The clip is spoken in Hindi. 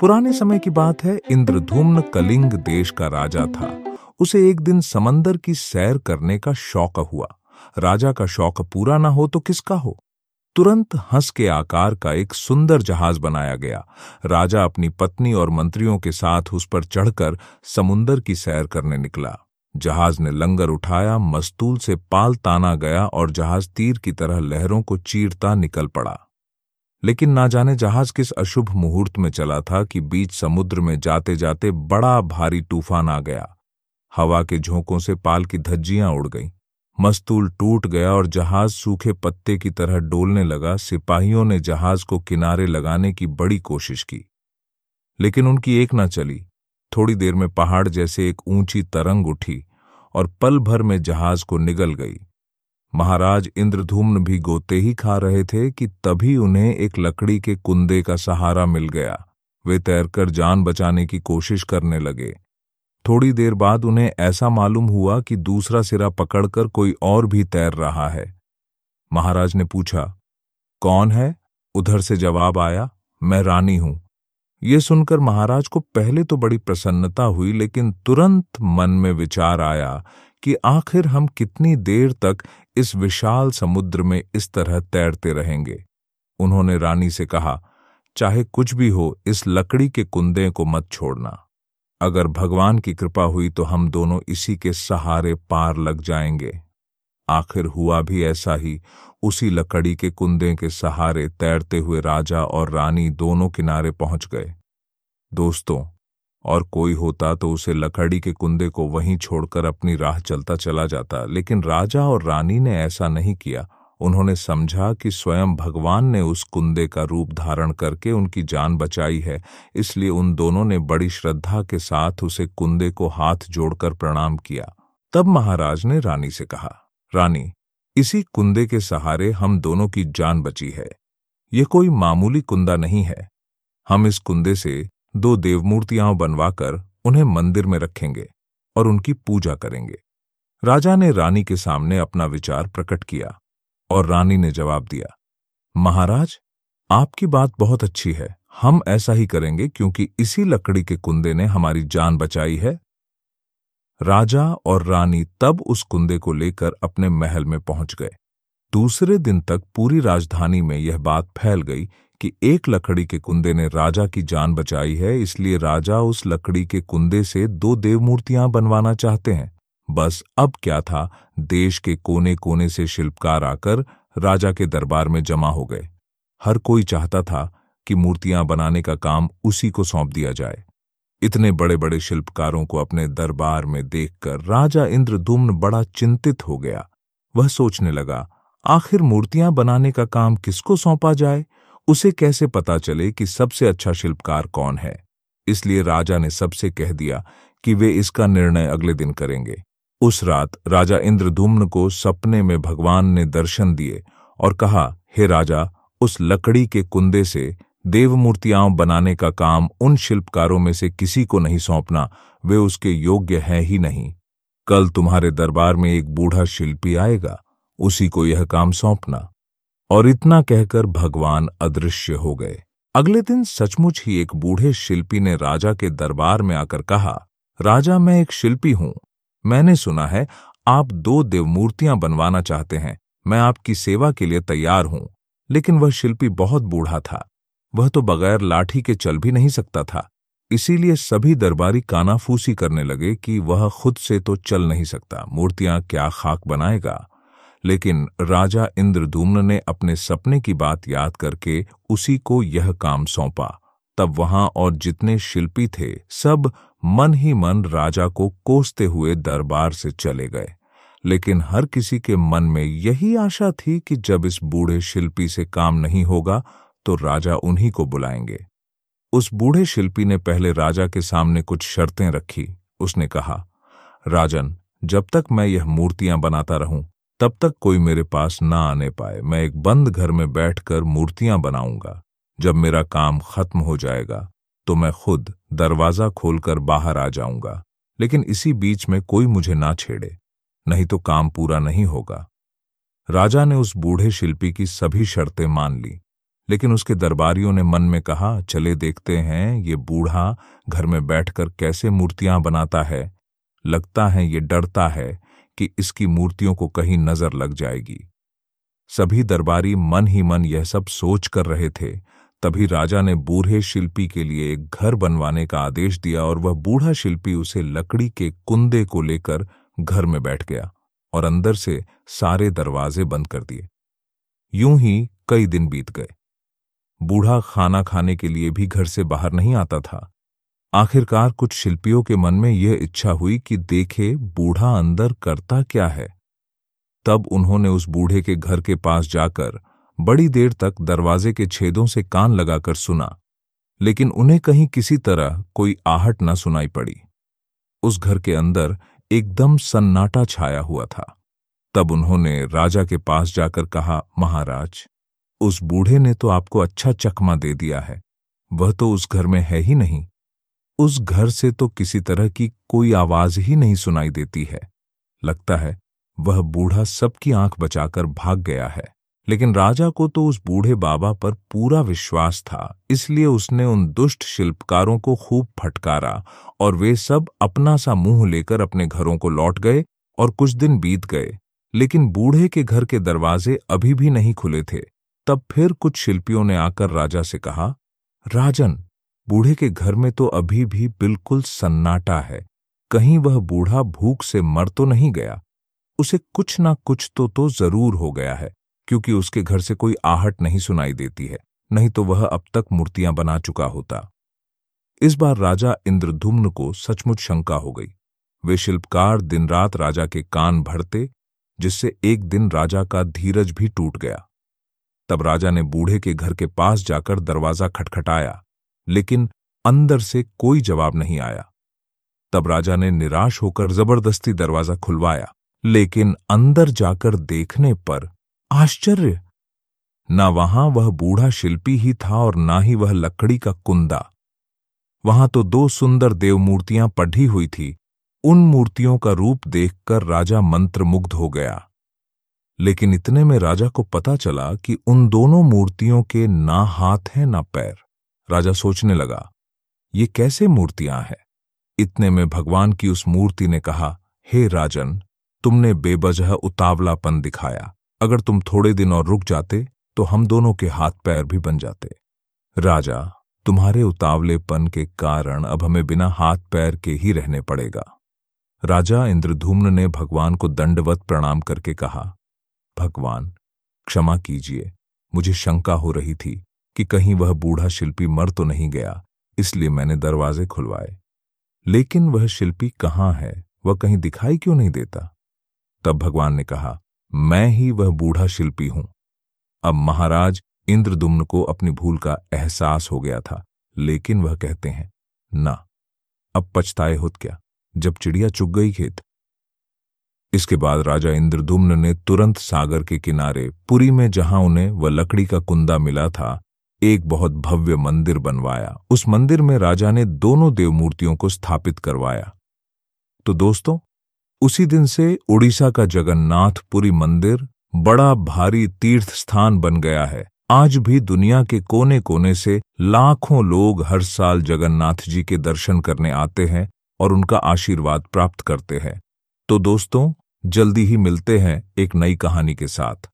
पुराने समय की बात है, इंद्रधूम्न कलिंग देश का राजा था। उसे एक दिन समंदर की सैर करने का शौक हुआ। राजा का शौक पूरा ना हो तो किसका हो? तुरंत हंस के आकार का एक सुंदर जहाज़ बनाया गया। राजा अपनी पत्नी और मंत्रियों के साथ उस पर चढ़कर समुंदर की सैर करने निकला। जहाज़ ने लंगर उठाया, मस्तूल से पाल ताना गया और जहाज़ तीर की तरह लहरों को चीरता निकल पड़ा। लेकिन ना जाने जहाज़ किस अशुभ मुहूर्त में चला था कि बीच समुद्र में जाते जाते बड़ा भारी तूफ़ान आ गया। हवा के झोंकों से पाल की धज्जियाँ उड़ गईं। मस्तूल टूट गया और जहाज़ सूखे पत्ते की तरह डोलने लगा। सिपाहियों ने जहाज़ को किनारे लगाने की बड़ी कोशिश की। लेकिन उनकी एक न चली। थोड़ी देर में पहाड़ जैसे एक ऊँची तरंग उठी और पल भर में जहाज़ को निगल गई। महाराज इंद्रधूम्न भी गोते ही खा रहे थे कि तभी उन्हें एक लकड़ी के कुंदे का सहारा मिल गया। वे तैरकर जान बचाने की कोशिश करने लगे। थोड़ी देर बाद उन्हें ऐसा मालूम हुआ कि दूसरा सिरा पकड़कर कोई और भी तैर रहा है। महाराज ने पूछा, कौन है? उधर से जवाब आया, मैं रानी हूँ। ये सुनकर महाराज को पहले तो बड़ी प्रसन्नता हुई, लेकिन तुरंत मन में विचार आया कि आखिर हम कितनी देर तक इस विशाल समुद्र में इस तरह तैरते रहेंगे। उन्होंने रानी से कहा, चाहे कुछ भी हो, इस लकड़ी के कुंदे को मत छोड़ना। अगर भगवान की कृपा हुई तो हम दोनों इसी के सहारे पार लग जाएँगे। आखिर हुआ भी ऐसा ही, उसी लकड़ी के कुंदे के सहारे तैरते हुए राजा और रानी दोनों किनारे पहुँच गए। दोस्तों और कोई होता तो उसे लकड़ी के कुंदे को वहीं छोड़कर अपनी राह चलता चला जाता। लेकिन राजा और रानी ने ऐसा नहीं किया। उन्होंने समझा कि स्वयं भगवान ने उस कुंदे का रूप धारण करके उनकी जान बचाई है। इसलिए उन दोनों ने बड़ी श्रद्धा के साथ उसे कुंदे को हाथ जोड़कर प्रणाम किया। तब महाराज ने रानी से कहा, रानी, इसी कुंदे के सहारे हम दोनों की जान बची है। ये कोई मामूली कुंदा नहीं है। हम इस कुंदे से दो देवमूर्तियाँ बनवाकर उन्हें मंदिर में रखेंगे और उनकी पूजा करेंगे। राजा ने रानी के सामने अपना विचार प्रकट किया और रानी ने जवाब दिया, महाराज, आपकी बात बहुत अच्छी है। हम ऐसा ही करेंगे क्योंकि इसी लकड़ी के कुंदे ने हमारी जान बचाई है। राजा और रानी तब उस कुंदे को लेकर अपने महल में पहुँच गए। दूसरे दिन तक पूरी राजधानी में यह बात फैल गई कि एक लकड़ी के कुंदे ने राजा की जान बचाई है, इसलिए राजा उस लकड़ी के कुंदे से दो देवमूर्तियाँ बनवाना चाहते हैं। बस अब क्या था, देश के कोने कोने से शिल्पकार आकर राजा के दरबार में जमा हो गए। हर कोई चाहता था कि मूर्तियाँ बनाने का काम उसी को सौंप दिया जाए। इतने बड़े बड़े शिल्पकारों को अपने दरबार में देखकर राजा इंद्रदुम्न बड़ा चिंतित हो गया। वह सोचने लगा, आखिर मूर्तियाँ बनाने का काम किसको सौंपा जाए? उसे कैसे पता चले कि सबसे अच्छा शिल्पकार कौन है? इसलिए राजा ने सबसे कह दिया कि वे इसका निर्णय अगले दिन करेंगे। उस रात राजा इंद्रधुम्न को सपने में भगवान ने दर्शन दिए और कहा, हे राजा, उस लकड़ी के कुंदे से देव मूर्तियाँ बनाने का काम उन शिल्पकारों में से किसी को नहीं सौंपना, वे उसके योग्य हैं ही नहीं। कल तुम्हारे दरबार में एक बूढ़ा शिल्पी आएगा, उसी को यह काम सौंपना। और इतना कहकर भगवान अदृश्य हो गए। अगले दिन सचमुच ही एक बूढ़े शिल्पी ने राजा के दरबार में आकर कहा, राजा, मैं एक शिल्पी हूँ। मैंने सुना है, आप दो देवमूर्तियाँ बनवाना चाहते हैं। मैं आपकी सेवा के लिए तैयार हूँ। लेकिन वह शिल्पी बहुत बूढ़ा था। वह तो बगैर लाठी के चल भी नहीं सकता था। इसीलिए सभी दरबारी कानाफूसी करने लगे कि वह खुद से तो चल नहीं सकता। मूर्तियाँ क्या खाक बनाएगा? लेकिन राजा इंद्रदुम्न ने अपने सपने की बात याद करके उसी को यह काम सौंपा। तब वहाँ और जितने शिल्पी थे, सब मन ही मन राजा को कोसते हुए दरबार से चले गए। लेकिन हर किसी के मन में यही आशा थी कि जब इस बूढ़े शिल्पी से काम नहीं होगा तो राजा उन्हीं को बुलाएँगे। उस बूढ़े शिल्पी ने पहले राजा के सामने कुछ शर्तें रखी। उसने कहा, राजन, जब तक मैं यह मूर्तियाँ बनाता रहूँ तब तक कोई मेरे पास ना आने पाए। मैं एक बंद घर में बैठकर मूर्तियाँ बनाऊँगा। जब मेरा काम खत्म हो जाएगा तो मैं खुद दरवाज़ा खोलकर बाहर आ जाऊँगा। लेकिन इसी बीच में कोई मुझे ना छेड़े, नहीं तो काम पूरा नहीं होगा। राजा ने उस बूढ़े शिल्पी की सभी शर्तें मान ली, लेकिन उसके दरबारियों ने मन में कहा, चले देखते हैं ये बूढ़ा घर में बैठकर कैसे मूर्तियाँ बनाता है। लगता है ये डरता है कि इसकी मूर्तियों को कहीं नज़र लग जाएगी। सभी दरबारी मन ही मन यह सब सोच कर रहे थे। तभी राजा ने बूढ़े शिल्पी के लिए एक घर बनवाने का आदेश दिया और वह बूढ़ा शिल्पी उसे लकड़ी के कुंदे को लेकर घर में बैठ गया और अंदर से सारे दरवाजे बंद कर दिए। यूँ ही कई दिन बीत गए। बूढ़ा खाना खाने के लिए भी घर से बाहर नहीं आता था। आखिरकार कुछ शिल्पियों के मन में यह इच्छा हुई कि देखे बूढ़ा अंदर करता क्या है। तब उन्होंने उस बूढ़े के घर के पास जाकर बड़ी देर तक दरवाजे के छेदों से कान लगाकर सुना, लेकिन उन्हें कहीं किसी तरह कोई आहट न सुनाई पड़ी। उस घर के अंदर एकदम सन्नाटा छाया हुआ था। तब उन्होंने राजा के पास जाकर कहा, महाराज, उस बूढ़े ने तो आपको अच्छा चकमा दे दिया है, वह तो उस घर में है ही नहीं। उस घर से तो किसी तरह की कोई आवाज़ ही नहीं सुनाई देती है। लगता है, वह बूढ़ा सबकी आँख बचाकर भाग गया है। लेकिन राजा को तो उस बूढ़े बाबा पर पूरा विश्वास था, इसलिए उसने उन दुष्ट शिल्पकारों को खूब फटकारा और वे सब अपना सा मुँह लेकर अपने घरों को लौट गए और कुछ दिन बीत गए। लेकिन बूढ़े के घर के दरवाजे अभी भी नहीं खुले थे। तब फिर कुछ शिल्पियों ने आकर राजा से कहा, राजन बूढ़े के घर में तो अभी भी बिल्कुल सन्नाटा है। कहीं वह बूढ़ा भूख से मर तो नहीं गया? उसे कुछ ना कुछ तो तो ज़रूर हो गया है, क्योंकि उसके घर से कोई आहट नहीं सुनाई देती है, नहीं तो वह अब तक मूर्तियाँ बना चुका होता। इस बार राजा इंद्रधुम्न को सचमुच शंका हो गई। वे शिल्पकार दिन रात राजा के कान भरते, जिससे एक दिन राजा का धीरज भी टूट गया। तब राजा ने बूढ़े के घर के पास जाकर दरवाज़ा खटखटाया। लेकिन अंदर से कोई जवाब नहीं आया। तब राजा ने निराश होकर ज़बरदस्ती दरवाज़ा खुलवाया, लेकिन अंदर जाकर देखने पर आश्चर्य! न वहाँ वह बूढ़ा शिल्पी ही था और ना ही वह लकड़ी का कुंदा। वहाँ तो दो सुंदर देव मूर्तियाँ पढ़ी हुई थी। उन मूर्तियों का रूप देखकर राजा मंत्रमुग्ध हो गया। लेकिन इतने में राजा को पता चला कि उन दोनों मूर्तियों के ना हाथ हैं ना पैर। राजा सोचने लगा, ये कैसे मूर्तियाँ हैं? इतने में भगवान की उस मूर्ति ने कहा, हे राजन, तुमने बेबजह उतावलापन दिखाया। अगर तुम थोड़े दिन और रुक जाते तो हम दोनों के हाथ पैर भी बन जाते। राजा, तुम्हारे उतावलेपन के कारण अब हमें बिना हाथ पैर के ही रहने पड़ेगा। राजा इंद्रधूम्न ने भगवान को दंडवत प्रणाम करके कहा, भगवान, क्षमा कीजिए, मुझे शंका हो रही थी। कि कहीं वह बूढ़ा शिल्पी मर तो नहीं गया, इसलिए मैंने दरवाजे खुलवाए। लेकिन वह शिल्पी कहाँ है? वह कहीं दिखाई क्यों नहीं देता? तब भगवान ने कहा, मैं ही वह बूढ़ा शिल्पी हूँ। अब महाराज इंद्रदुम्न को अपनी भूल का एहसास हो गया था, लेकिन वह कहते हैं, ना, अब पछताए होत क्या? जब चिड़िया चुग गई खेत। इसके बाद राजा इंद्रदुम्न ने तुरंत सागर के किनारे, पुरी में जहाँ उन्हें वह लकड़ी का कुंदा मिला था एक बहुत भव्य मंदिर बनवाया। उस मंदिर में राजा ने दोनों देव मूर्तियों को स्थापित करवाया। तो दोस्तों, उसी दिन से उड़ीसा का जगन्नाथपुरी मंदिर बड़ा भारी तीर्थ स्थान बन गया है। आज भी दुनिया के कोने कोने से लाखों लोग हर साल जगन्नाथ जी के दर्शन करने आते हैं और उनका आशीर्वाद प्राप्त करते हैं। तो दोस्तों, जल्दी ही मिलते हैं एक नई कहानी के साथ।